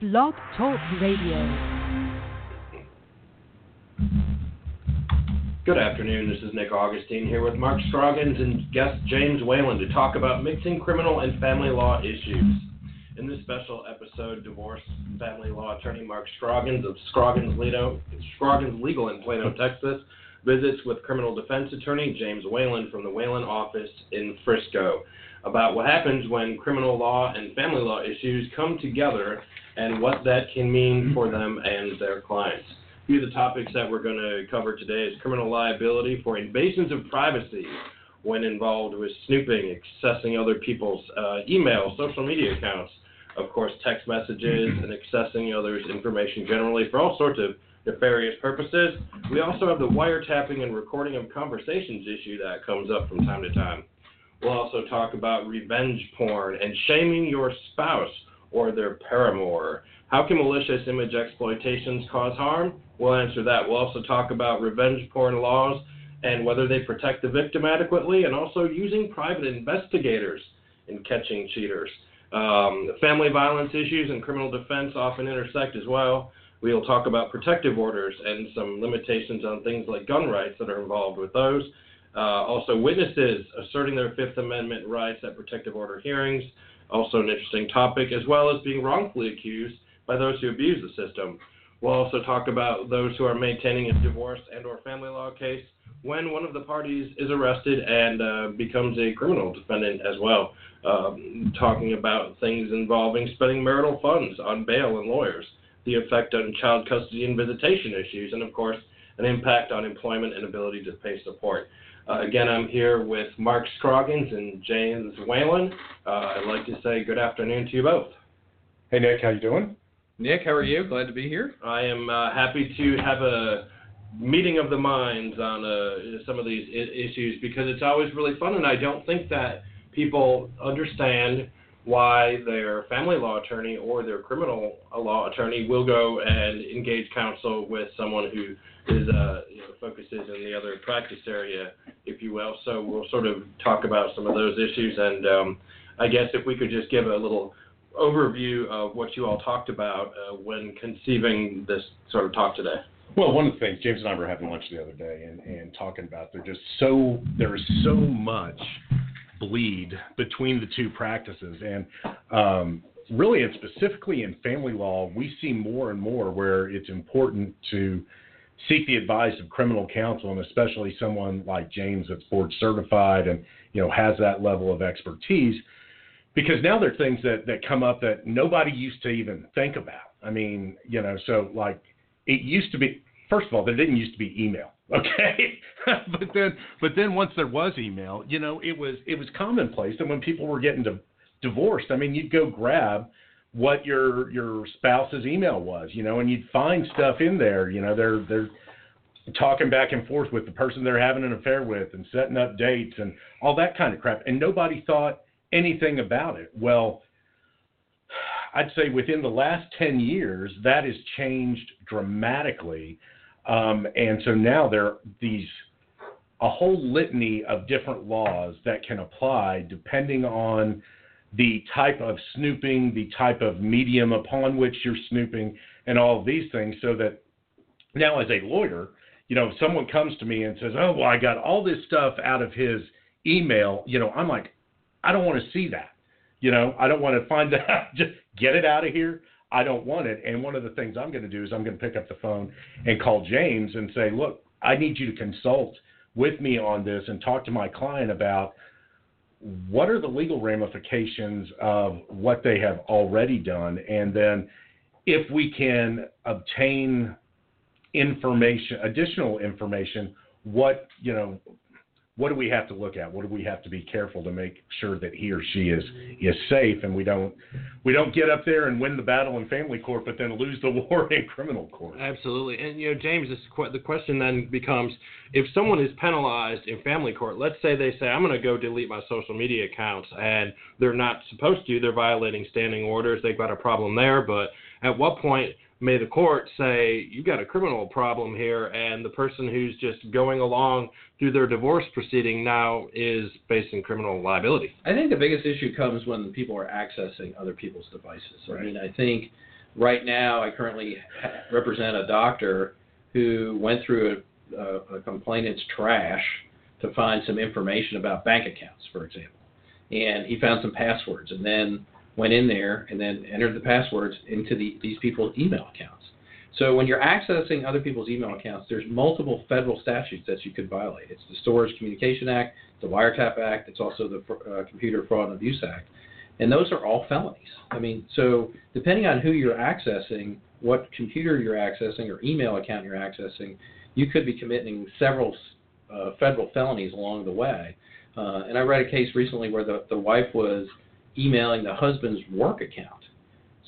Blog Talk Radio. Good afternoon. This is Nick Augustine here with Mark Scroggins and guest James Whalen to talk about mixing criminal and family law issues. In this special episode, divorce family law attorney Mark Scroggins of Scroggins, Lido, Scroggins Legal in Plano, Texas, visits with criminal defense attorney James Whalen from the Whalen office in Frisco about what happens when criminal law and family law issues come together and what that can mean for them and their clients. A few of the topics that we're going to cover today is criminal liability for invasions of privacy when involved with snooping, accessing other people's uh, email, social media accounts, of course, text messages, and accessing others' information generally for all sorts of nefarious purposes. We also have the wiretapping and recording of conversations issue that comes up from time to time. We'll also talk about revenge porn and shaming your spouse or their paramour. How can malicious image exploitations cause harm? We'll answer that. We'll also talk about revenge porn laws and whether they protect the victim adequately, and also using private investigators in catching cheaters. Um, family violence issues and criminal defense often intersect as well. We'll talk about protective orders and some limitations on things like gun rights that are involved with those. Uh, also, witnesses asserting their Fifth Amendment rights at protective order hearings, also an interesting topic, as well as being wrongfully accused by those who abuse the system. We'll also talk about those who are maintaining a divorce and/or family law case when one of the parties is arrested and uh, becomes a criminal defendant as well. Um, talking about things involving spending marital funds on bail and lawyers, the effect on child custody and visitation issues, and of course, an impact on employment and ability to pay support. Uh, again, I'm here with Mark Scroggins and James Whalen. Uh, I'd like to say good afternoon to you both. Hey Nick, how you doing? Nick, how are you? Glad to be here. I am uh, happy to have a meeting of the minds on uh, some of these I- issues because it's always really fun, and I don't think that people understand why their family law attorney or their criminal law attorney will go and engage counsel with someone who is uh, you know, focuses in the other practice area, if you will. So we'll sort of talk about some of those issues, and um, I guess if we could just give a little overview of what you all talked about uh, when conceiving this sort of talk today. Well, one of the things James and I were having lunch the other day and, and talking about there just so there is so much bleed between the two practices, and um, really and specifically in family law, we see more and more where it's important to seek the advice of criminal counsel, and especially someone like James that's board certified and you know has that level of expertise, because now there are things that that come up that nobody used to even think about. I mean, you know, so like it used to be. First of all, there didn't used to be email, okay? but then, but then once there was email, you know, it was it was commonplace. And when people were getting di- divorced, I mean, you'd go grab what your your spouse's email was, you know, and you'd find stuff in there. You know, they're they're talking back and forth with the person they're having an affair with, and setting up dates and all that kind of crap, and nobody thought anything about it. Well, I'd say within the last 10 years, that has changed dramatically. Um, and so now there are these a whole litany of different laws that can apply depending on the type of snooping, the type of medium upon which you're snooping, and all of these things. So that now, as a lawyer, you know, if someone comes to me and says, "Oh, well, I got all this stuff out of his email," you know, I'm like, I don't want to see that. You know, I don't want to find that. Just get it out of here. I don't want it. And one of the things I'm going to do is I'm going to pick up the phone and call James and say, look, I need you to consult with me on this and talk to my client about what are the legal ramifications of what they have already done. And then if we can obtain information, additional information, what, you know, what do we have to look at? What do we have to be careful to make sure that he or she is is safe and we don't we don't get up there and win the battle in family court, but then lose the war in criminal court. Absolutely, and you know, James, this, the question then becomes: if someone is penalized in family court, let's say they say, "I'm going to go delete my social media accounts," and they're not supposed to, they're violating standing orders, they've got a problem there, but at what point may the court say you've got a criminal problem here and the person who's just going along through their divorce proceeding now is facing criminal liability I think the biggest issue comes when people are accessing other people's devices. I mean, I think right now, I currently represent a doctor who went through a, a, a complainant's trash to find some information about bank accounts, for example. And he found some passwords and then went in there and then entered the passwords into the, these people's email accounts. So when you're accessing other people's email accounts, there's multiple federal statutes that you could violate. It's the Stored Communication Act, the Wiretap Act, it's also the uh, Computer Fraud and Abuse Act, and those are all felonies. I mean, so depending on who you're accessing, what computer you're accessing or email account you're accessing, you could be committing several uh, federal felonies along the way. Uh, and I read a case recently where the, the wife was emailing the husband's work account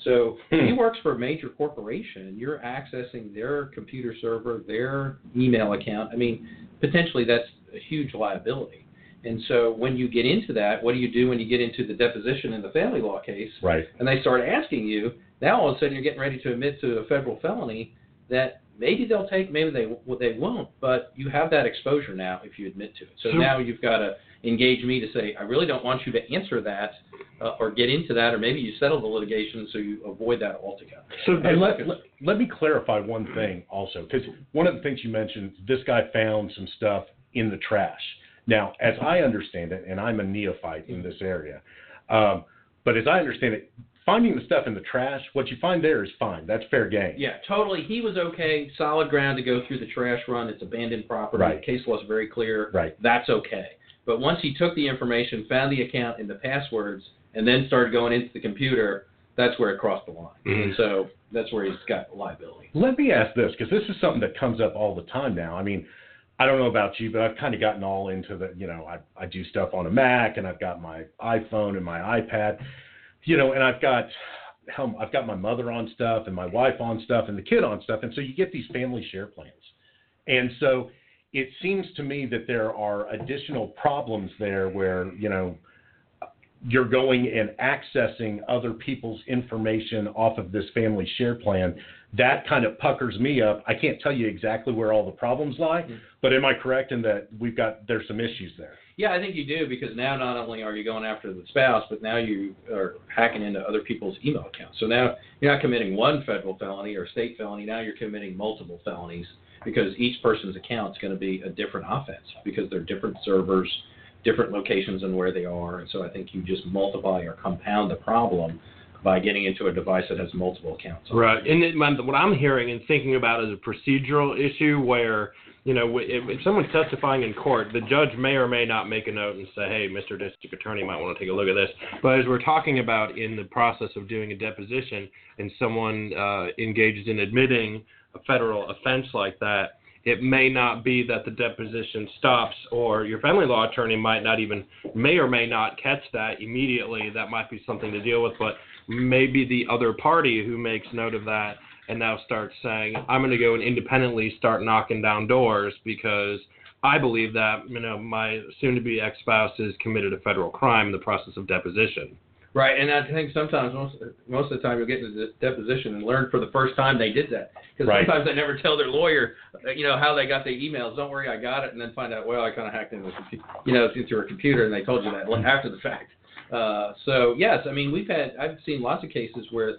so hmm. if he works for a major corporation, you're accessing their computer server, their email account. I mean, potentially that's a huge liability. And so when you get into that, what do you do when you get into the deposition in the family law case? Right. And they start asking you, now all of a sudden you're getting ready to admit to a federal felony that maybe they'll take, maybe they well, they won't, but you have that exposure now if you admit to it. So, So- now you've got to engage me to say, I really don't want you to answer that uh, or get into that, or maybe you settle the litigation so you avoid that altogether. So And let, let, let me clarify one thing also, because one of the things you mentioned, this guy found some stuff in the trash. Now, as I understand it, and I'm a neophyte in this area, um, but as I understand it, finding the stuff in the trash, what you find there is fine. That's fair game. Yeah, totally. He was okay, solid ground to go through the trash run. It's abandoned property. Right. Case law is very clear. Right. That's okay. But once he took the information, found the account and the passwords, and then started going into the computer, that's where it crossed the line. Mhm. And so that's where he's got liability. Let me ask this, because this is something that comes up all the time now. I mean, I don't know about you, but I've kind of gotten all into the, you know, I, I do stuff on a Mac and I've got my iPhone and my iPad, you know, and I've got, hell, I've got my mother on stuff and my wife on stuff and the kid on stuff. And so you get these family share plans. And so it seems to me that there are additional problems there where, you know, you're going and accessing other people's information off of this family share plan. That kind of puckers me up. I can't tell you exactly where all the problems lie, Mhm. but am I correct in that we've got there's some issues there? Yeah, I think you do because now not only are you going after the spouse, but now you are hacking into other people's email accounts. So now you're not committing one federal felony or state felony. Now you're committing multiple felonies because each person's account is going to be a different offense because they're different servers, different locations and where they are. And so I think you just multiply or compound the problem by getting into a device that has multiple accounts. on it. Right, and it, what I'm hearing and thinking about is a procedural issue where you know if, if someone's testifying in court, the judge may or may not make a note and say, "Hey, Mr. District Attorney, might want to take a look at this." But as we're talking about in the process of doing a deposition, and someone uh, engages in admitting a federal offense like that, it may not be that the deposition stops, or your family law attorney might not even may or may not catch that immediately. That might be something to deal with, but maybe the other party who makes note of that and now starts saying, I'm going to go and independently start knocking down doors because I believe that, you know, my soon to be ex spouse has committed a federal crime in the process of deposition. Right, and I think sometimes most most of the time you'll get into the deposition and learn for the first time they did that because Right. sometimes they never tell their lawyer, uh, you know, how they got the emails. Don't worry, I got it, and then find out well I kind of hacked into, you know, into a computer, and they told you that after the fact. Uh, so yes, I mean we've had I've seen lots of cases where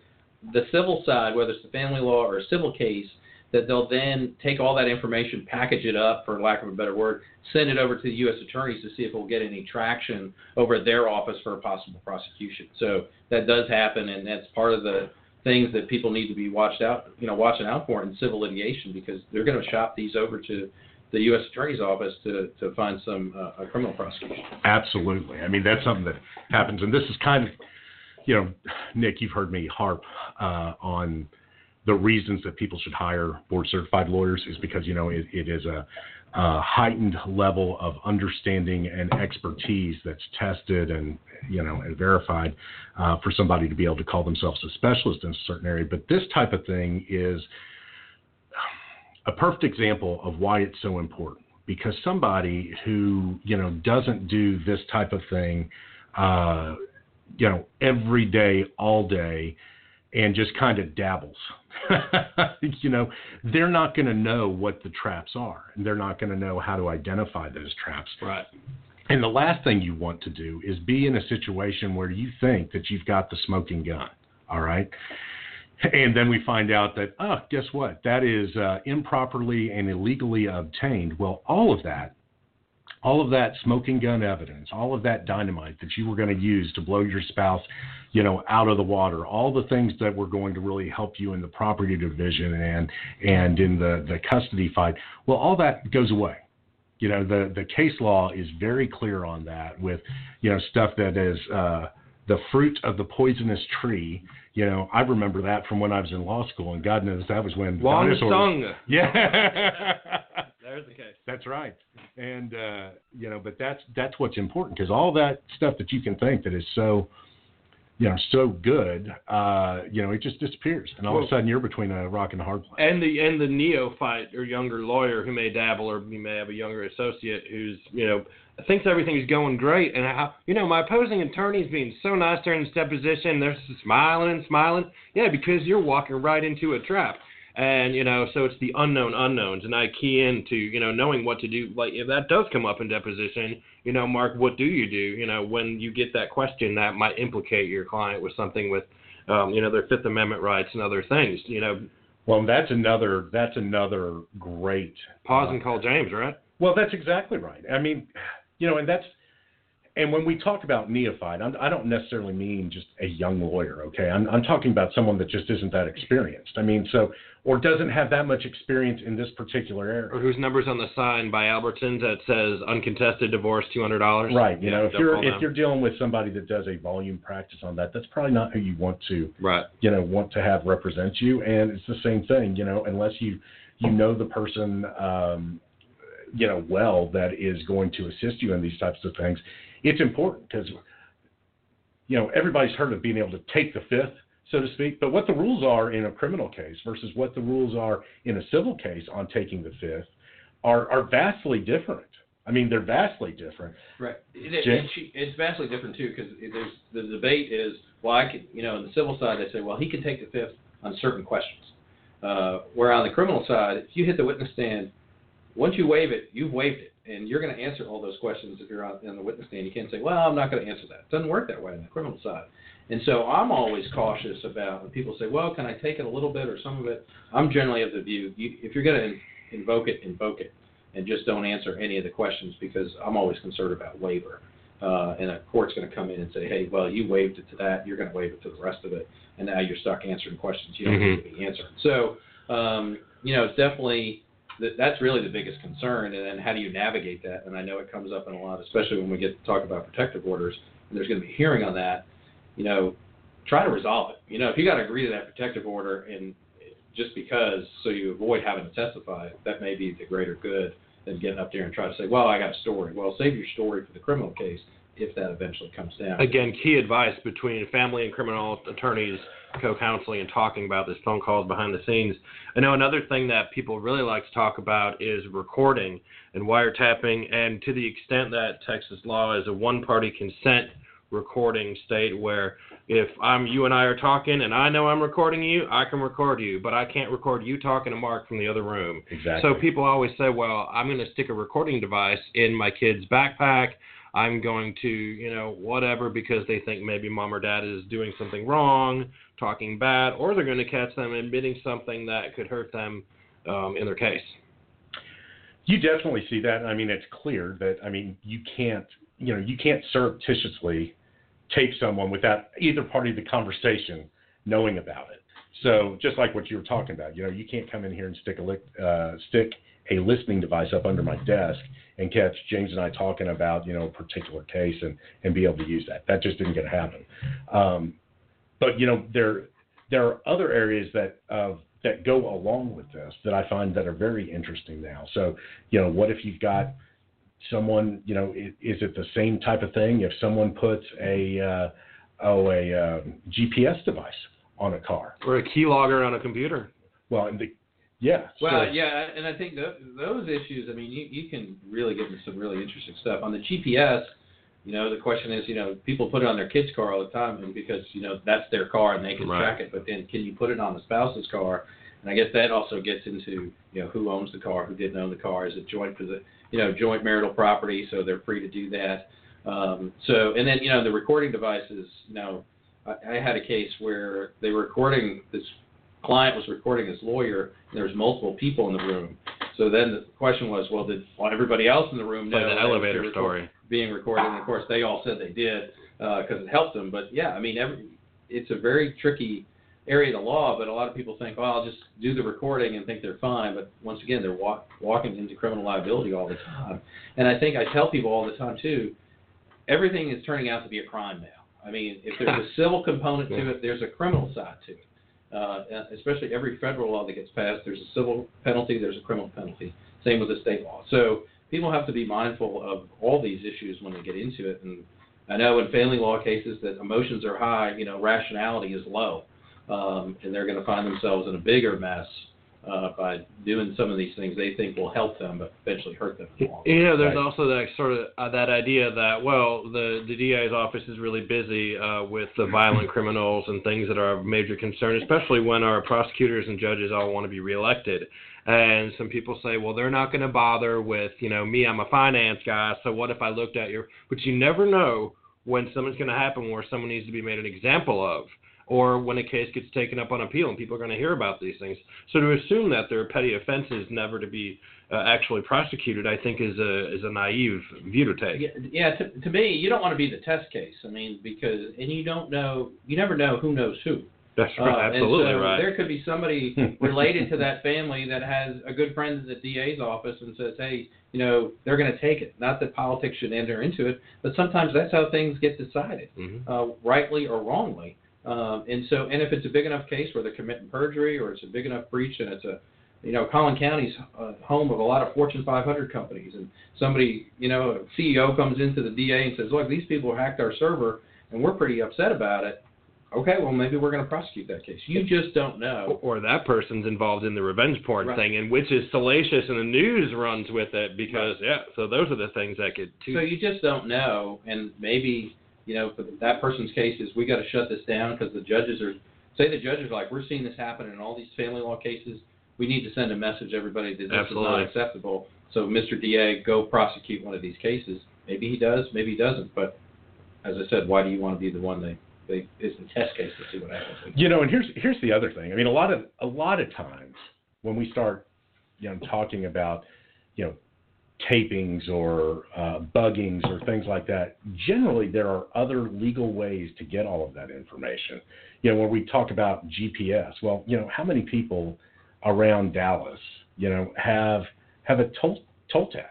the civil side, whether it's the family law or a civil case, that they'll then take all that information, package it up, for lack of a better word, send it over to the U.S. attorneys to see if it will get any traction over at their office for a possible prosecution. So that does happen, and that's part of the things that people need to be watched out, you know, watching out for in civil litigation because they're going to shop these over to the U.S. attorney's office to to find some uh, a criminal prosecution. Absolutely. I mean, that's something that happens, and this is kind of, you know, Nick, you've heard me harp uh, on the reasons that people should hire board certified lawyers is because you know it, it is a, a heightened level of understanding and expertise that's tested and you know and verified uh, for somebody to be able to call themselves a specialist in a certain area. But this type of thing is a perfect example of why it's so important because somebody who you know doesn't do this type of thing uh, you know every day all day and just kind of dabbles you know they're not going to know what the traps are and they're not going to know how to identify those traps Right. and the last thing you want to do is be in a situation where you think that you've got the smoking gun. All right. and then we find out that oh guess what that is uh, improperly and illegally obtained well all of that all of that smoking gun evidence all of that dynamite that you were going to use to blow your spouse you know out of the water all the things that were going to really help you in the property division and and in the the custody fight well all that goes away you know the the case law is very clear on that with you know stuff that is uh the fruit of the poisonous tree you know, I remember that from when I was in law school, and God knows that was when Wong dinosaurs. Sung. Yeah, There's the case. that's right. And uh, you know, but that's that's what's important because all that stuff that you can think that is so, you know, so good, uh, you know, it just disappears, and all of a sudden you're between a rock and a hard place. And the and the neophyte or younger lawyer who may dabble or you may have a younger associate who's you know thinks everything's going great and how you know my opposing attorney's being so nice during this deposition they're smiling and smiling yeah because you're walking right into a trap and you know so it's the unknown unknowns and I key into you know knowing what to do like if that does come up in deposition you know Mark what do you do you know when you get that question that might implicate your client with something with um, you know their Fifth Amendment rights and other things you know Well, that's another that's another great pause and call James right Well, that's exactly right. I mean, you know, and that's and when we talk about neophyte, I'm, I don't necessarily mean just a young lawyer. Okay, I'm, I'm talking about someone that just isn't that experienced. I mean, so or doesn't have that much experience in this particular area. or whose number's on the sign by Albertsons that says uncontested divorce two hundred dollars. Right. You know, if you're if them. you're dealing with somebody that does a volume practice on that, that's probably not who you want to right. you know want to have represent you and it's the same thing you know unless you you know the person um you know well that is going to assist you in these types of things it's important because you know everybody's heard of being able to take the fifth so to speak but what the rules are in a criminal case versus what the rules are in a civil case on taking the fifth are are vastly different i mean they're vastly different Right. It, it, it's- vastly different too because there's the debate is well I could you know on the civil side they say well he can take the fifth on certain questions, uh, where on the criminal side if you hit the witness stand, once you waive it you've waived it and you're going to answer all those questions if you're on, on the witness stand. You can't say well I'm not going to answer that. It doesn't work that way on the criminal side. And so I'm always cautious about when people say well can I take it a little bit or some of it. I'm generally of the view you, if you're going to invoke it invoke it and just don't answer any of the questions because I'm always concerned about waiver. Uh, and a court's going to come in and say, hey, well, you waived it to that, you're going to waive it to the rest of it, and now you're stuck answering questions you don't need to be answering. So, um, you know, it's definitely that's really the biggest concern, and then how do you navigate that? And I know it comes up in a lot, especially when we get to talk about protective orders, and there's going to be a hearing on that. You know, try to resolve it. You know, if you got to agree to that protective order, and just because so you avoid having to testify, that may be the greater good than getting up there and try to say, well, I got a story. Well, save your story for the criminal case if that eventually comes down. Again, key advice between family and criminal attorneys co-counseling and talking about this phone calls behind the scenes. I know another thing that people really like to talk about is recording and wiretapping, and to the extent that Texas law is a one-party consent recording state where if I'm you and I are talking and I know I'm recording you, I can record you, but I can't record you talking to Mark from the other room. exactly So people always say, well, I'm going to stick a recording device in my kid's backpack. I'm going to, you know, whatever, because they think maybe mom or dad is doing something wrong, talking bad, or they're going to catch them admitting something that could hurt them um, in their case. You definitely see that. I mean, it's clear that I mean you can't you know you can't surreptitiously tape someone without either party of the conversation knowing about it. So just like what you were talking about, you know, you can't come in here and stick a li- uh, stick a listening device up under my desk and catch James and I talking about you know a particular case and and be able to use that. That just isn't going to happen. Um, but you know there there are other areas that of that go along with this that I find that are very interesting now. So, you know, what if you've got someone, you know, is, is it the same type of thing if someone puts a uh, oh a uh, GPS device on a car? Or a keylogger on a computer. Well, and the, yeah. Well, so, yeah, and I think th- those issues. I mean, you, you can really get into some really interesting stuff on the GPS. You know, the question is, you know, people put it on their kid's car all the time, and because you know that's their car and they can Right. track it. But then, can you put it on the spouse's car? And I guess that also gets into, you know, who owns the car, who didn't own the car, is it joint for the, you know, joint marital property, so they're free to do that. Um, so, and then, you know, the recording devices. You know, I, I had a case where they were recording this client was recording his lawyer, and there was multiple people in the room. So then the question was, well, did well, everybody else in the room know Like the elevator story. being recorded? And of course, they all said they did because it helped them. But yeah, I mean, every, it's a very tricky area of the law. But a lot of people think, well, I'll just do the recording and think they're fine. But once again, they're walk, walking into criminal liability all the time. And I think I tell people all the time too, everything is turning out to be a crime now. I mean, if there's a civil component to it, there's a criminal side to it. Uh, especially every federal law that gets passed, there's a civil penalty, there's a criminal penalty. Same with the state law. So people have to be mindful of all these issues when they get into it. And I know in family law cases that emotions are high, you know, rationality is low, um, and they're going to find themselves in a bigger mess uh, by doing some of these things they think will help them, but eventually hurt them. the. Yeah, there's Right. also that sort of uh, that idea that well, the the DA's office is really busy uh, with the violent criminals and things that are of major concern, especially when our prosecutors and judges all want to be reelected. And some people say, well, they're not going to bother with you know me. I'm a finance guy, so what if I looked at your? But you never know when something's going to happen where someone needs to be made an example of. Or when a case gets taken up on appeal and people are going to hear about these things. So to assume that they're petty offenses never to be uh, actually prosecuted, I think is a is a naive view to take. Yeah, yeah to, to me, you don't want to be the test case. I mean, because and you don't know, you never know who knows who. That's Uh, right, absolutely so right. There could be somebody related to that family that has a good friend in the DA's office and says, hey, you know, they're going to take it. Not that politics should enter into it, but sometimes that's how things get decided, Mhm. uh, rightly or wrongly. Um, and so, and if it's a big enough case where they're committing perjury or it's a big enough breach and it's a, you know, Collin County's uh, home of a lot of Fortune 500 companies, and somebody, you know, a CEO comes into the DA and says, look, these people hacked our server, and we're pretty upset about it. Okay, well maybe we're going to prosecute that case. You just don't know. Or that person's involved in the revenge porn Right. thing, and which is salacious, and the news runs with it because yeah. So those are the things that could. too. So you just don't know, and maybe you know for that person's case is we got to shut this down because the judges are say the judges are like we're seeing this happen in all these family law cases. We need to send a message to everybody that this Absolutely. is not acceptable. So Mr. DA, go prosecute one of these cases. Maybe he does, maybe he doesn't. But as I said, why do you want to be the one they they is the test case to see what happens? You know, and here's here's the other thing. I mean, a lot of a lot of times when we start, you know, talking about, you know, tapings or uh, buggings or things like that, generally there are other legal ways to get all of that information. You know, when we talk about GPS, well, you know, how many people around Dallas, you know, have have a toll toll tag?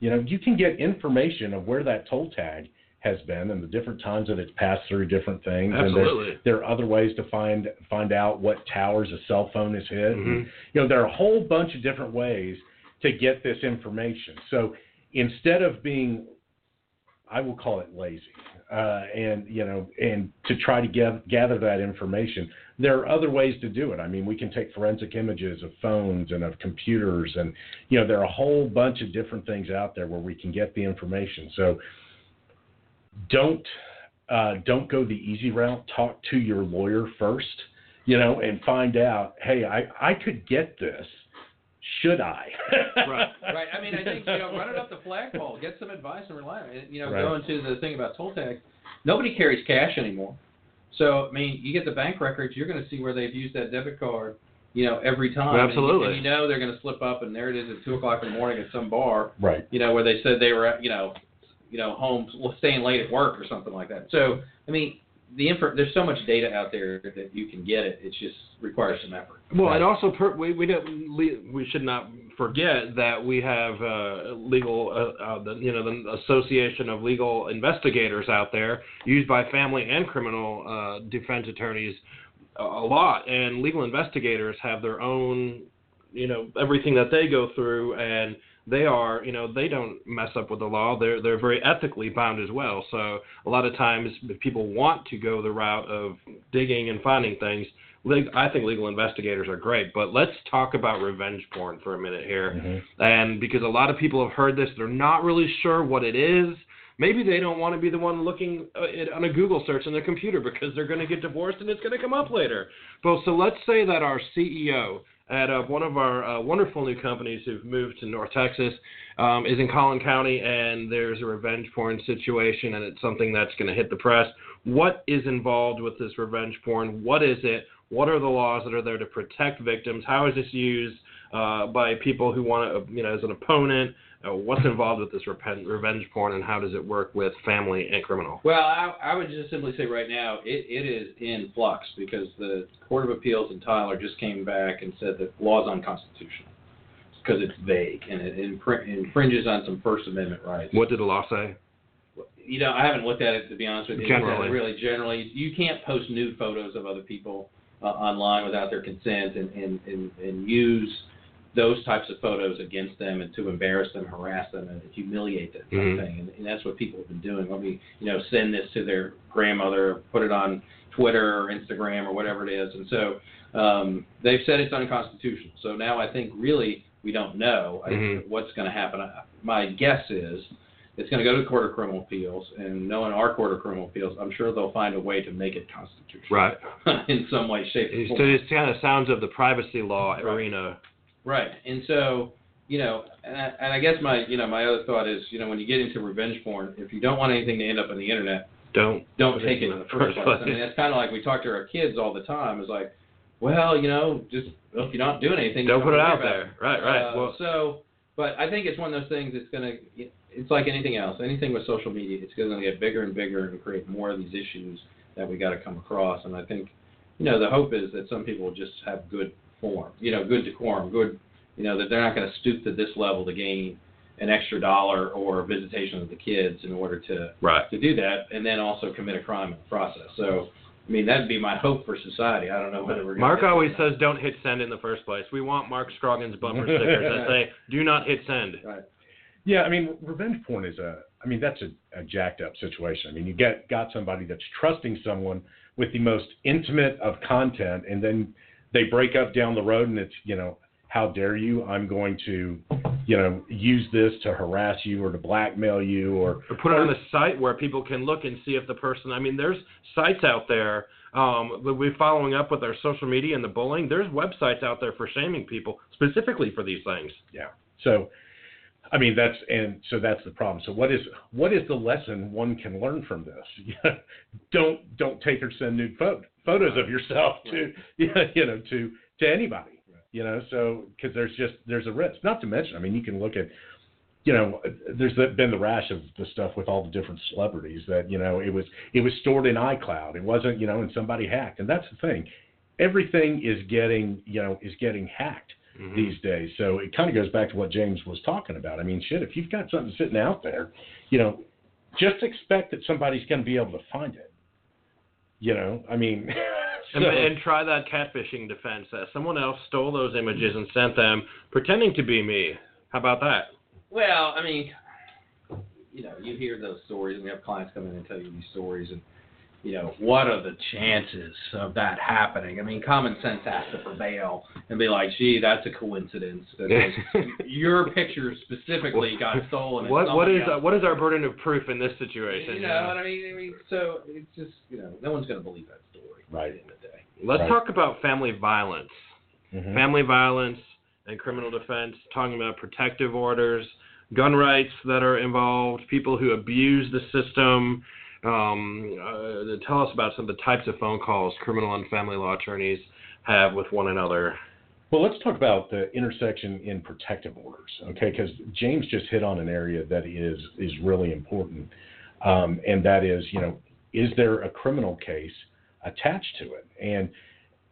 You know, you can get information of where that toll tag has been and the different times that it's passed through different things. And there's, Absolutely. there are other ways to find find out what towers a cell phone has hit. Mhm. You know, there are a whole bunch of different ways to get this information. So instead of being, I will call it lazy, uh, and you know, and to try to gather, gather that information, there are other ways to do it. I mean, we can take forensic images of phones and of computers, and you know, there are a whole bunch of different things out there where we can get the information. So don't uh, don't go the easy route. Talk to your lawyer first, you know, and find out. Hey, I I could get this. Should I? Right, Right. I mean, I think you know, run it up the flagpole, get some advice and rely on it. You know, Right. going to the thing about toll tag, nobody carries cash anymore. So I mean, you get the bank records, you're going to see where they've used that debit card. You know, every time. And you- Absolutely. And you, know they're going to slip up, and there it is at two o'clock in the morning at some bar. Right. You know, where they said they were, at, you know, you know, home staying late at work or something like that. So I mean, the info, there's so much data out there that you can get it. It just requires some effort. Well, and also per, we we don't we should not forget that we have uh, legal uh, uh, the you know the Association of Legal Investigators out there used by family and criminal uh, defense attorneys a lot, and legal investigators have their own you know everything that they go through and they are you know they don't mess up with the law. They're they're very ethically bound as well. So a lot of times if people want to go the route of digging and finding things I think legal investigators are great. But let's talk about revenge porn for a minute here. Mhm. and because a lot of people have heard this they're not really sure what it is. Maybe they don't want to be the one looking uh, it on a google search on their computer because they're going to get divorced and it's going to come up later. But so let's say that our ceo at uh, one of our uh, wonderful new companies who've moved to North Texas um, is in Collin County, and there's a revenge porn situation, and it's something that's going to hit the press. What is involved with this revenge porn? What is it? What are the laws that are there to protect victims? How is this used uh, by people who want to, you know, as an opponent? Uh, what's involved with this repen- revenge porn, and how does it work with family and criminal? Well, I, I would just simply say right now it, it is in flux because the Court of Appeals in Tyler just came back and said that law is unconstitutional because it's vague and it infringes on some First Amendment rights. What did the law say? You know, I haven't looked at it to be honest with you. Generally. really generally, you can't post nude photos of other people uh, online without their consent and, and, and, and use those types of photos against them and to embarrass them, harass them, and humiliate them, Mhm. thing. And, and that's what people have been doing. Let me, you know, send this to their grandmother, put it on Twitter or Instagram or whatever it is. And so um, they've said it's unconstitutional. So now I think really we don't know Mhm. what's going to happen. My guess is it's going to go to the Court of Criminal Appeals, and knowing our Court of Criminal Appeals, I'm sure they'll find a way to make it constitutional Right. in some way, shape, or So form. it kind of sounds of the privacy law Right. arena. Right. And so, you know, and I, and I guess my, you know, my other thought is, you know, when you get into revenge porn, if you don't want anything to end up on the internet, Don't don't take it in the first place. I mean, that's kind of like we talk to our kids all the time. It's like, well, you know, just well, if you're not doing anything, Don't you put it out there. Right, right. Uh, Well- so, but I think it's one of those things that's going to, it's like anything else. Anything with social media, it's going to get bigger and bigger and create more of these issues that we got to come across. And I think, you know, the hope is that some people will just have good form, you know, good decorum, good, you know, that they're not going to stoop to this level to gain an extra dollar or visitation of the kids in order to Right. to do that, and then also commit a crime in the process. So, I mean, that'd be my hope for society. I don't know whether we're. gonna Mark always says, "Don't hit send in the first place." We want Mark Scroggins bumper stickers that say, "Do not hit send." Right. Yeah, I mean, revenge porn is a. I mean, that's a, a jacked up situation. I mean, you get got somebody that's trusting someone with the most intimate of content, and then they break up down the road, and it's you know, how dare you? I'm going to, you know, use this to harass you or to blackmail you or. Or put it on a site where people can look and see if the person. I mean, there's sites out there. Um, that we're following up with our social media and the bullying. There's websites out there for shaming people specifically for these things. Yeah. So, I mean, that's and so that's the problem. So, what is what is the lesson one can learn from this? don't don't take or send nude photo, photos of yourself to you know to to anybody. You know, so because there's just there's a risk. Not to mention, I mean, you can look at you know, there's been the rash of the stuff with all the different celebrities that you know it was it was stored in iCloud. It wasn't you know, and somebody hacked. And that's the thing. Everything is getting you know is getting hacked Mhm. these days. So it kind of goes back to what James was talking about. I mean, shit, if you've got something sitting out there, you know, just expect that somebody's going to be able to find it. You know, I mean, And, so- and try that catfishing defense. Uh, someone else stole those images and sent them, pretending to be me. How about that? Well, I mean, you know, you hear those stories, and we have clients come in and tell you these stories, and you know, what are the chances of that happening? I mean, common sense has to prevail and be like, gee, that's a coincidence. That your picture specifically got stolen. What what somebody is uh, else- what is our burden of proof in this situation? You know what I mean? I mean, so it's just you know, no one's going to believe that story. Right. At the end of the day. Let's Right. talk about family violence. Mhm. Family violence and criminal defense, talking about protective orders, gun rights that are involved, people who abuse the system. Um, uh, tell us about some of the types of phone calls criminal and family law attorneys have with one another. Well, let's talk about the intersection in protective orders, okay? Because James just hit on an area that is is really important, um, and that is, you know, is there a criminal case attached to it? And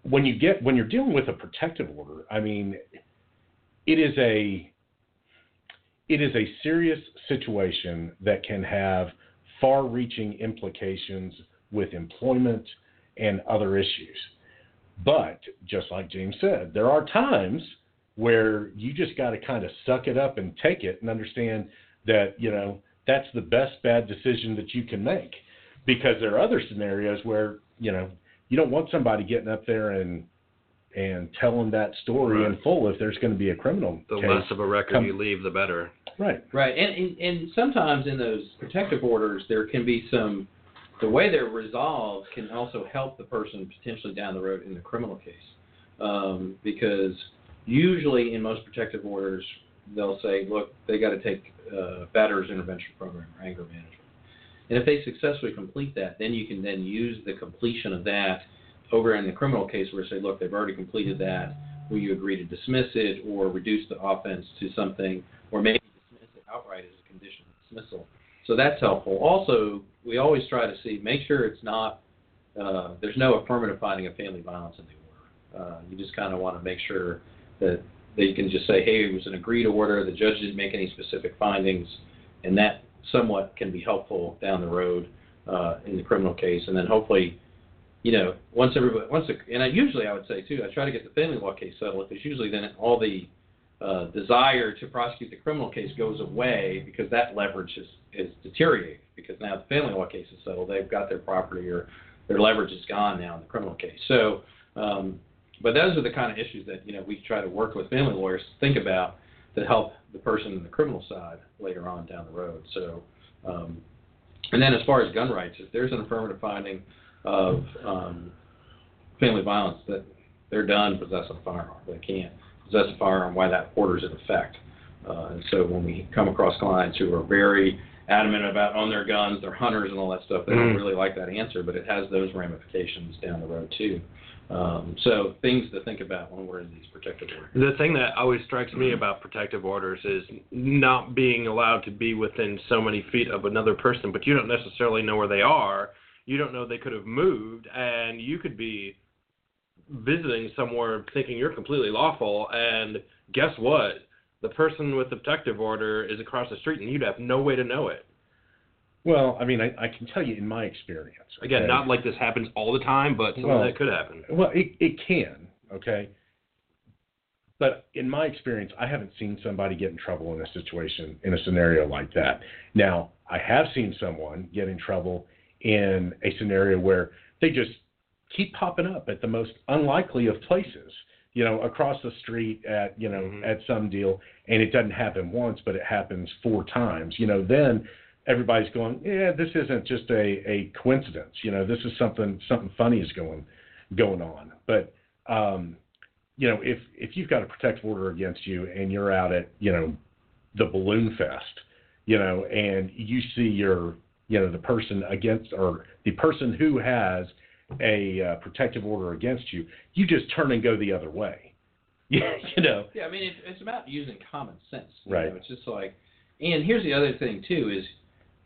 when you get when you're dealing with a protective order, I mean, it is a it is a serious situation that can have far-reaching implications with employment and other issues. But just like James said, there are times where you just got to kind of suck it up and take it and understand that, you know, that's the best bad decision that you can make. Because there are other scenarios where, you know, you don't want somebody getting up there and and telling that story in full if there's going to be a criminal The case. less of a record come- you leave, the better. Right. Right, and, and and sometimes in those protective orders, there can be some. The way they're resolved can also help the person potentially down the road in the criminal case, um, because usually in most protective orders they'll say, look, they got to take uh, batter's intervention program or anger management, and if they successfully complete that, then you can then use the completion of that over in the criminal case, where say, look, they've already completed that. Will you agree to dismiss it or reduce the offense to something, or maybe dismiss it outright as a condition of dismissal? So that's helpful. Also, we always try to see, make sure it's not, uh, there's no affirmative finding of family violence in the order. Uh, you just kind of want to make sure that, that you can just say, hey, it was an agreed order, the judge didn't make any specific findings, and that somewhat can be helpful down the road uh, in the criminal case. And then hopefully, you know, once everybody, once, the, and I usually I would say too, I try to get the family law case settled because usually then all the uh, desire to prosecute the criminal case goes away because that leverage is, is deteriorating because now the family law case is settled, they've got their property or their leverage is gone now in the criminal case. So, um, but those are the kind of issues that you know we try to work with family lawyers to think about to help the person in the criminal side later on down the road. So, um, and then as far as gun rights, if there's an affirmative finding of um, family violence, that they're done possessing a firearm. They can't possess a firearm while that order's in effect. Uh, and so when we come across clients who are very adamant about on their guns, they're hunters and all that stuff, they mm. don't really like that answer, but it has those ramifications down the road too. Um, so things to think about when we're in these protective orders. The thing that always strikes me about protective orders is not being allowed to be within so many feet of another person, but you don't necessarily know where they are. You don't know they could have moved, and you could be visiting somewhere thinking you're completely lawful, and guess what? The person with the protective order is across the street, and you'd have no way to know it. Well, I mean, I, I can tell you in my experience. Okay? Again, not like this happens all the time, but something well, that could happen. Well, it, it can, okay? But in my experience, I haven't seen somebody get in trouble in a situation, in a scenario like that. Now, I have seen someone get in trouble in a scenario where they just keep popping up at the most unlikely of places you know across the street at you know mm-hmm. at some deal and it doesn't happen once but it happens four times you know then everybody's going yeah this isn't just a a coincidence you know this is something something funny is going going on but um you know if if you've got a protective order against you and you're out at you know the balloon fest you know and you see your you know the person against or the person who has a uh, protective order against you, you just turn and go the other way. you know. Yeah, I mean it, it's about using common sense. right. Know? It's just like, and here's the other thing too is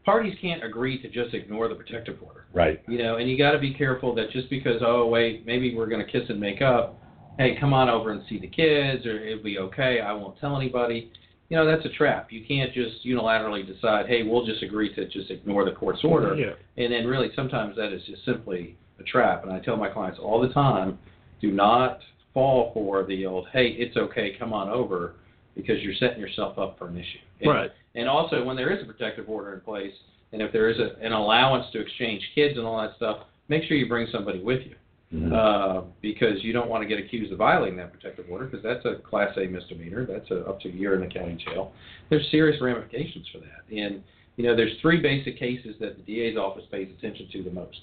parties can't agree to just ignore the protective order. Right. You know, and you got to be careful that just because oh wait maybe we're going to kiss and make up, hey come on over and see the kids or it'll be okay I won't tell anybody. You know that's a trap. You can't just unilaterally decide hey we'll just agree to just ignore the court's order. Yeah. And then really sometimes that is just simply a trap. And I tell my clients all the time, do not fall for the old, hey, it's okay, come on over, because you're setting yourself up for an issue. And, right. And also, when there is a protective order in place, and if there is a, an allowance to exchange kids and all that stuff, make sure you bring somebody with you. Mm-hmm. Uh, because you don't want to get accused of violating that protective order, because that's a Class A misdemeanor. That's a, up to a year in the county jail. There's serious ramifications for that. And, you know, there's three basic cases that the DA's office pays attention to the most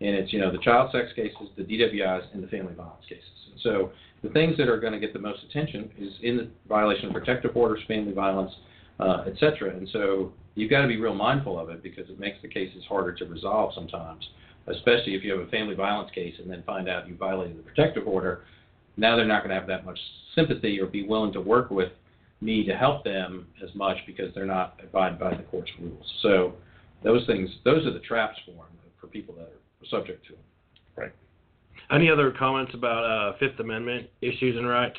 and it's you know the child sex cases, the DWIs, and the family violence cases. And so the things that are going to get the most attention is in the violation of protective orders, family violence, uh, etc. And so you've got to be real mindful of it because it makes the cases harder to resolve sometimes, especially if you have a family violence case and then find out you violated the protective order. Now they're not going to have that much sympathy or be willing to work with me to help them as much because they're not abiding by the court's rules. So those things, those are the traps for them, for people that are subject to. them. Right. Any other comments about uh, Fifth Amendment issues and rights?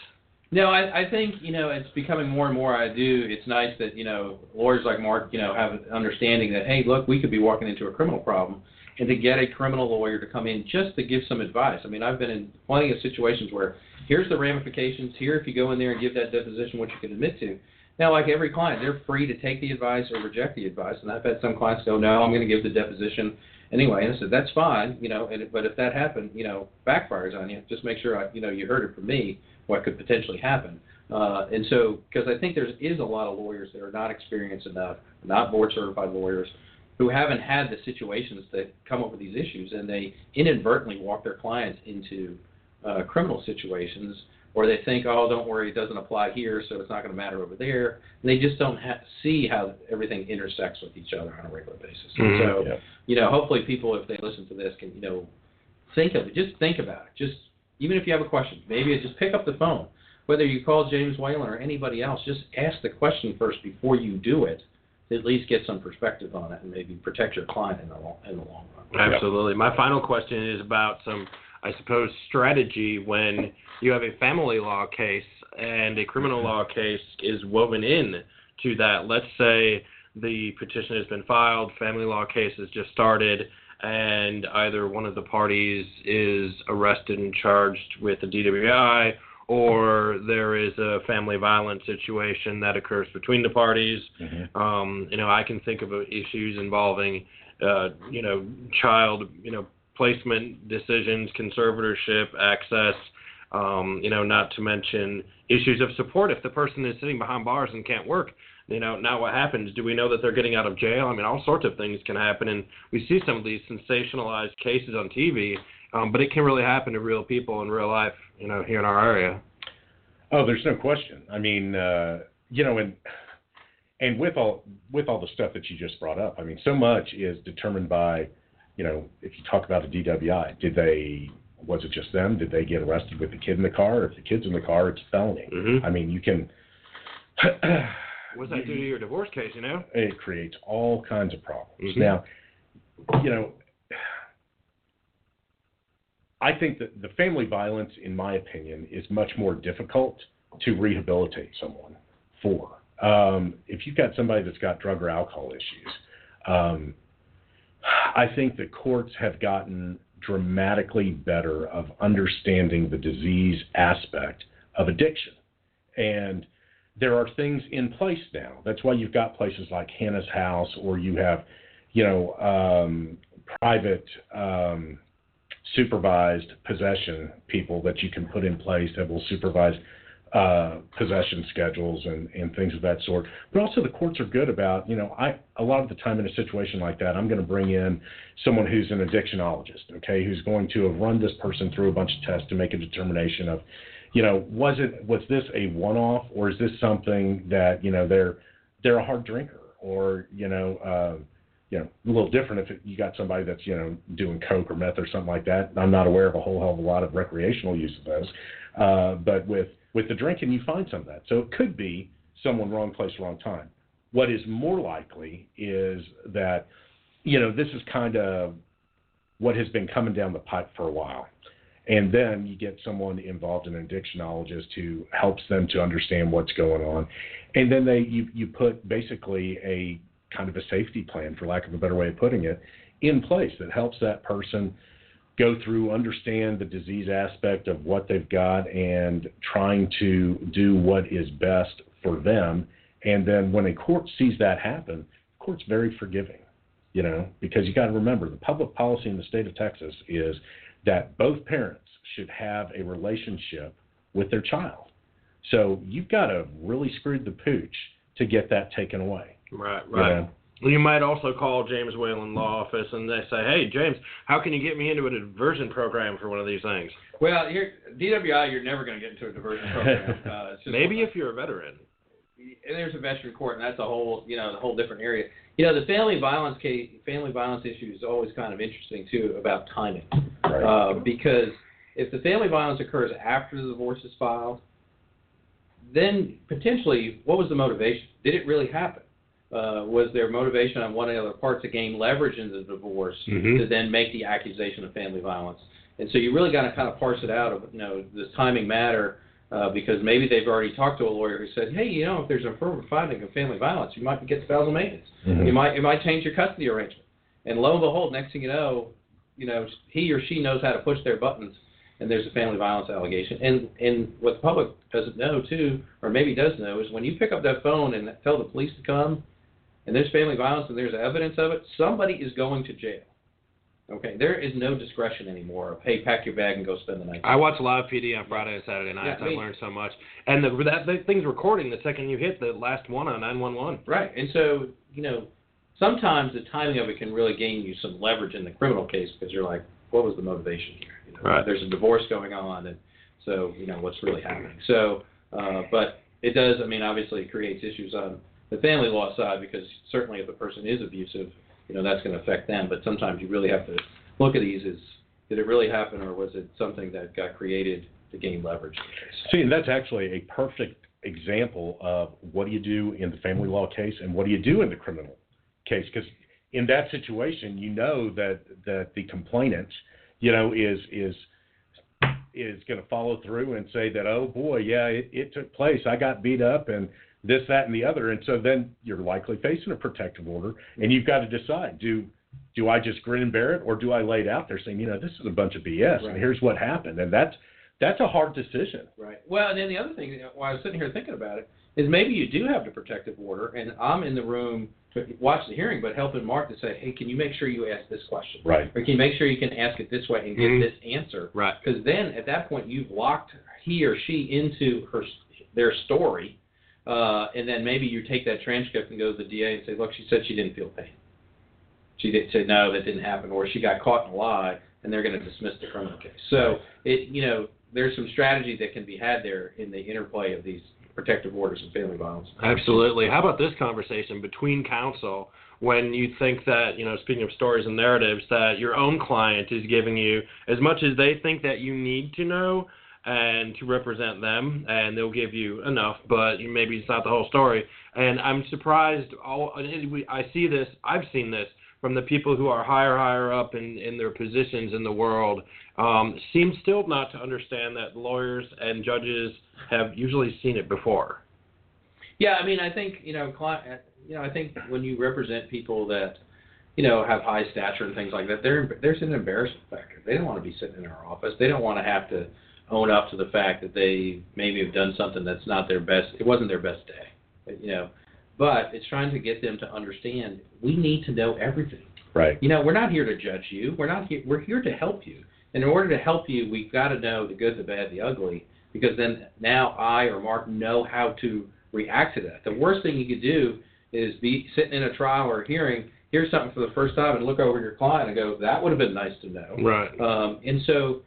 No, I, I think you know it's becoming more and more. I do. It's nice that you know lawyers like Mark, you know, have an understanding that hey, look, we could be walking into a criminal problem, and to get a criminal lawyer to come in just to give some advice. I mean, I've been in plenty of situations where here's the ramifications. Here, if you go in there and give that deposition, what you can admit to. Now, like every client, they're free to take the advice or reject the advice. And I've had some clients go, no, I'm going to give the deposition anyway, and I said that's fine, you know. And but if that happened, you know, backfires on you, just make sure I, you know you heard it from me what could potentially happen. Uh, and so, because I think there is a lot of lawyers that are not experienced enough, not board certified lawyers, who haven't had the situations that come up with these issues, and they inadvertently walk their clients into uh, criminal situations or they think, oh, don't worry, it doesn't apply here, so it's not going to matter over there. And they just don't ha- see how everything intersects with each other on a regular basis. Mm-hmm. so, yeah. you know, hopefully people, if they listen to this, can you know think of it. Just think about it. Just even if you have a question, maybe just pick up the phone. Whether you call James Whalen or anybody else, just ask the question first before you do it. At least get some perspective on it and maybe protect your client in the long, in the long run. Absolutely. My final question is about some, I suppose, strategy when you have a family law case and a criminal law case is woven in to that. Let's say the petition has been filed, family law case has just started, and either one of the parties is arrested and charged with a DWI or there is a family violence situation that occurs between the parties. Mhm. Um, you know, I can think of issues involving, uh, you know, child, you know, placement decisions, conservatorship, access. Um, you know, not to mention issues of support. If the person is sitting behind bars and can't work, you know, now what happens? Do we know that they're getting out of jail? I mean, all sorts of things can happen, and we see some of these sensationalized cases on TV. Um, but it can really happen to real people in real life, you know, here in our area. Oh, there's no question. I mean, uh, you know, and and with all with all the stuff that you just brought up, I mean, so much is determined by, you know, if you talk about a DWI, did they was it just them? Did they get arrested with the kid in the car? If the kid's in the car, it's a felony. Mm-hmm. I mean, you can. What's that do to your divorce case? You know? it creates all kinds of problems. Mhm. Now, you know, I think that the family violence, in my opinion, is much more difficult to rehabilitate someone for. Um, if you've got somebody that's got drug or alcohol issues, um, I think the courts have gotten dramatically better of understanding the disease aspect of addiction. And there are things in place now. That's why you've got places like Hannah's House, or you have, you know, um, private um, supervised possession people that you can put in place that will supervise uh, possession schedules and, and things of that sort. But also the courts are good about, you know, I a lot of the time in a situation like that, I'm going to bring in someone who's an addictionologist, okay, who's going to have run this person through a bunch of tests to make a determination of, you know, was it was this a one-off or is this something that you know they're they're a hard drinker or you know. Uh, you know, a little different if you got somebody that's you know doing coke or meth or something like that. I'm not aware of a whole hell of a lot of recreational use of those, uh, but with with the drinking, you find some of that. So it could be someone wrong place, wrong time. What is more likely is that you know this is kind of what has been coming down the pipe for a while. And then you get someone involved, in an addictionologist, who helps them to understand what's going on. And then they you, you put basically a kind of a safety plan, for lack of a better way of putting it, in place that helps that person go through, understand the disease aspect of what they've got, and trying to do what is best for them. And then when a court sees that happen, the court's very forgiving, you know, because you got to remember the public policy in the state of Texas is that both parents should have a relationship with their child. So you've got to really screw the pooch to get that taken away. Right, you right. know? You might also call James Whalen Law Office and they say, "Hey, James, how can you get me into a diversion program for one of these things?" Well, here DWI, you're never going to get into a diversion program. Uh, it's just Maybe if you're a veteran. and there's a veteran court, and that's a whole, you know, a whole different area. You know, the family violence case, family violence issue is always kind of interesting too about timing, Right. uh, because if the family violence occurs after the divorce is filed, then potentially, what was the motivation? Did it really happen? Uh, was their motivation on one of the other part to gain leverage in the divorce Mhm. to then make the accusation of family violence? And so you really got to kind of parse it out of, you know, does timing matter? Uh, because maybe they've already talked to a lawyer who said, hey, you know, if there's an affirmative finding of family violence, you might get spousal maintenance. Mhm. You might, it might change your custody arrangement. And lo and behold, next thing you know, you know, he or she knows how to push their buttons, and there's a family violence allegation. And and what the public doesn't know too, or maybe does know, is when you pick up that phone and tell the police to come, and there's family violence and there's evidence of it, somebody is going to jail. Okay, there is no discretion anymore of hey, pack your bag and go spend the night. I watch live PD on Friday and Saturday nights. Yeah, I learned so much, and the, that, that thing's recording the second you hit the last one on 911. Right, and so you know, sometimes the timing of it can really gain you some leverage in the criminal case because you're like, what was the motivation here? You know, Right. There's a divorce going on, and so you know what's really happening. So, uh, but it does. I mean, obviously, it creates issues on the family law side because certainly if the person is abusive, you know that's going to affect them. But sometimes you really have to look at these as did it really happen, or was it something that got created to gain leverage? See, and that's actually a perfect example of what do you do in the family law case and what do you do in the criminal case? Because in that situation, you know that that the complainant, you know, is is is going to follow through and say that, oh boy, yeah, it, it took place. I got beat up and this, that, and the other. And so then you're likely facing a protective order, and you've got to decide: do do I just grin and bear it, or do I lay it out there saying, you know, this is a bunch of BS, Right. and here's what happened, and that's that's a hard decision. Right. Well, and then the other thing, you know, while I was sitting here thinking about it, is maybe you do have the protective order, and I'm in the room to watch the hearing, but helping Mark to say, hey, can you make sure you ask this question? Right. Or can you make sure you can ask it this way and get Mhm. this answer? Right. Because then at that point you've locked he or she into her their story, uh, and then maybe you take that transcript and go to the DA and say, look, she said she didn't feel pain. She did say no, that didn't happen, or she got caught in a lie, and they're going to dismiss the criminal case. So it, you know, there's some strategy that can be had there in the interplay of these protective orders and family violence. Absolutely. How about this conversation between counsel when you think that, you know, speaking of stories and narratives, that your own client is giving you as much as they think that you need to know and to represent them, and they'll give you enough, but maybe it's not the whole story. And I'm surprised. All I see this. I've seen this from the people who are higher, higher up in in their positions in the world. Um, seem still not to understand that lawyers and judges have usually seen it before. Yeah, I mean, I think you know, you know, I think when you represent people that you know have high stature and things like that, there there's an embarrassment factor. They don't want to be sitting in our office. They don't want to have to own up to the fact that they maybe have done something that's not their best. It wasn't their best day, you know. But it's trying to get them to understand we need to know everything. Right. You know, we're not here to judge you. We're not here. We're here to help you. And in order to help you, we've got to know the good, the bad, the ugly, because then now I or Mark know how to react to that. The worst thing you could do is be sitting in a trial or a hearing, hear something for the first time, and look over your client and go, "That would have been nice to know." Right. Um, and so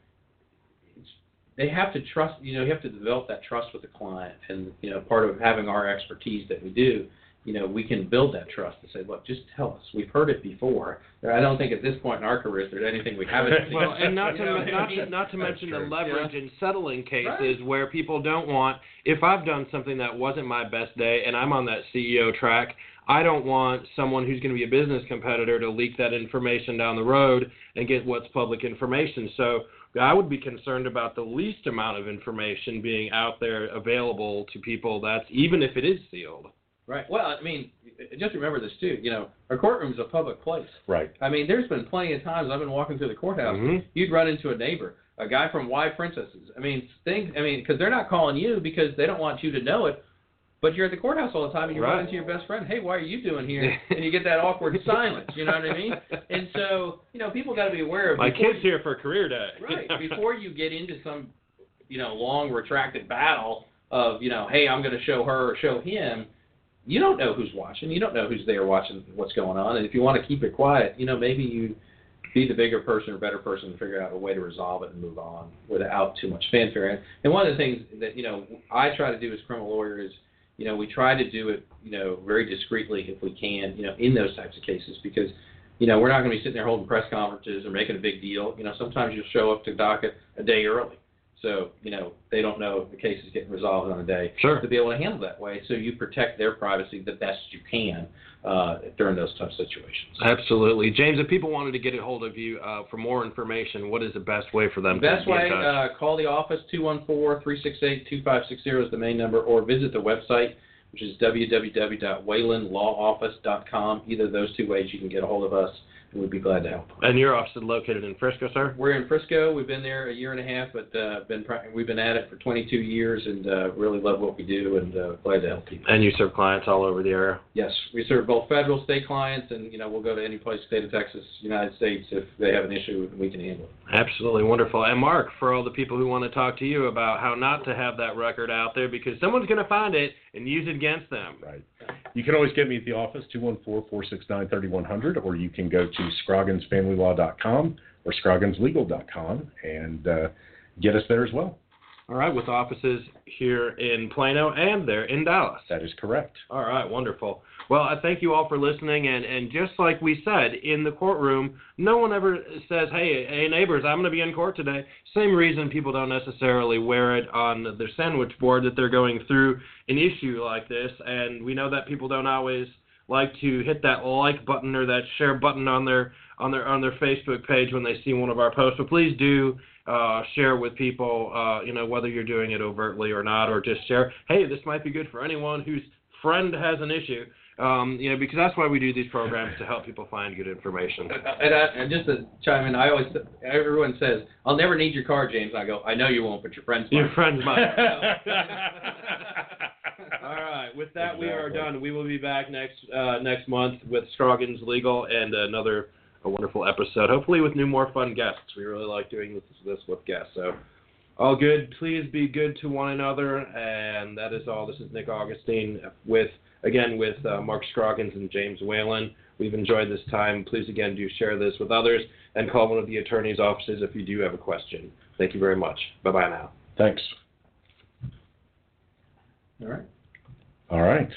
they have to trust, you know, you have to develop that trust with the client. And, you know, part of having our expertise that we do, you know, we can build that trust and say, look, just tell us. We've heard it before. I don't think at this point in our careers there's anything we haven't seen. Well, and not to You know what not to, not to That's mention the true. leverage in settling cases Right. where people don't want. If I've done something that wasn't my best day and I'm on that CEO track, I don't want someone who's going to be a business competitor to leak that information down the road and get what's public information. So I would be concerned about the least amount of information being out there available to people. That's even if it is sealed. Right. Well, I mean, just remember this too. You know, our courtroom's a public place. Right. I mean, there's been plenty of times I've been walking through the courthouse. Mhm. You'd run into a neighbor, a guy from Y Princesses. I mean, things. I mean, because they're not calling you because they don't want you to know it. But you're at the courthouse all the time, and you run Right. into your best friend. Hey, why are you doing here? and you get that awkward silence. You know what I mean? And so, you know, people got to be aware of My kid's here for career day. right before you get into some you know long retracted battle of you know hey i'm going to show her or show him you don't know who's watching you don't know who's there watching what's going on and if you want to keep it quiet you know maybe you be the bigger person or better person and figure out a way to resolve it and move on without too much fanfare and, and one of the things that you know i try to do as criminal lawyer is you know we try to do it you know very discreetly if we can you know in those types of cases because you know, we're not going to be sitting there holding press conferences or making a big deal. You know, sometimes you'll show up to docket a day early. So, you know, they don't know if the case is getting resolved on a day. Sure. To be able to handle that way, so you protect their privacy the best you can uh, during those tough situations. Absolutely, James. If people wanted to get a hold of you uh, for more information, what is the best way for them The best to way, uh, call the office, 214-368-2560 is the main number, or visit the website, which is www.whalenlawoffice.com. Either of those two ways you can get a hold of us, and we'd be glad to help. and your office is located in Frisco, sir. We're in Frisco. We've been there a year and a half, but uh, been we've been at it for 22 years, and uh, really love what we do, and uh, glad to help people. And you serve clients all over the area. Yes, we serve both federal, state clients, and you know we'll go to any place, state of Texas, United States, if they have an issue, we can handle it. Absolutely wonderful. And Mark, for all the people who want to talk to you about how not to have that record out there because someone's going to find it and use it against them. Right. You can always get me at the office, 214-469-3100, or you can go to scrogginsfamilylaw.com or scrogginslegal.com and uh, get us there as well. All right, with offices here in Plano and there in Dallas. That is correct. All right, wonderful. Well, I thank you all for listening. And, and just like we said in the courtroom, no one ever says, hey, hey, neighbors, I'm going to be in court today. Same reason people don't necessarily wear it on their sandwich board that they're going through an issue like this. And we know that people don't always like to hit that like button or that share button on their on their on their Facebook page when they see one of our posts. But please do uh, share with people, uh, you know, whether you're doing it overtly or not, or just share, hey, this might be good for anyone whose friend has an issue. Um, you know, because that's why we do these programs to help people find good information. And, I, and just to chime in, I always everyone says, "I'll never need your car, James." I go, "I know you won't, but your friends might." Your friends might. All right. With that, exactly. we are done. We will be back next uh, next month with Scroggins Legal and another a wonderful episode. Hopefully, with new, more fun guests. We really like doing this, this with guests. So, all good. Please be good to one another. And that is all. This is Nick Augustine with, again, with uh, Mark Scroggins and James Whalen. We've enjoyed this time. Please, again, do share this with others and call one of the attorney's offices if you do have a question. Thank you very much. Bye bye now. Thanks. All right. All right.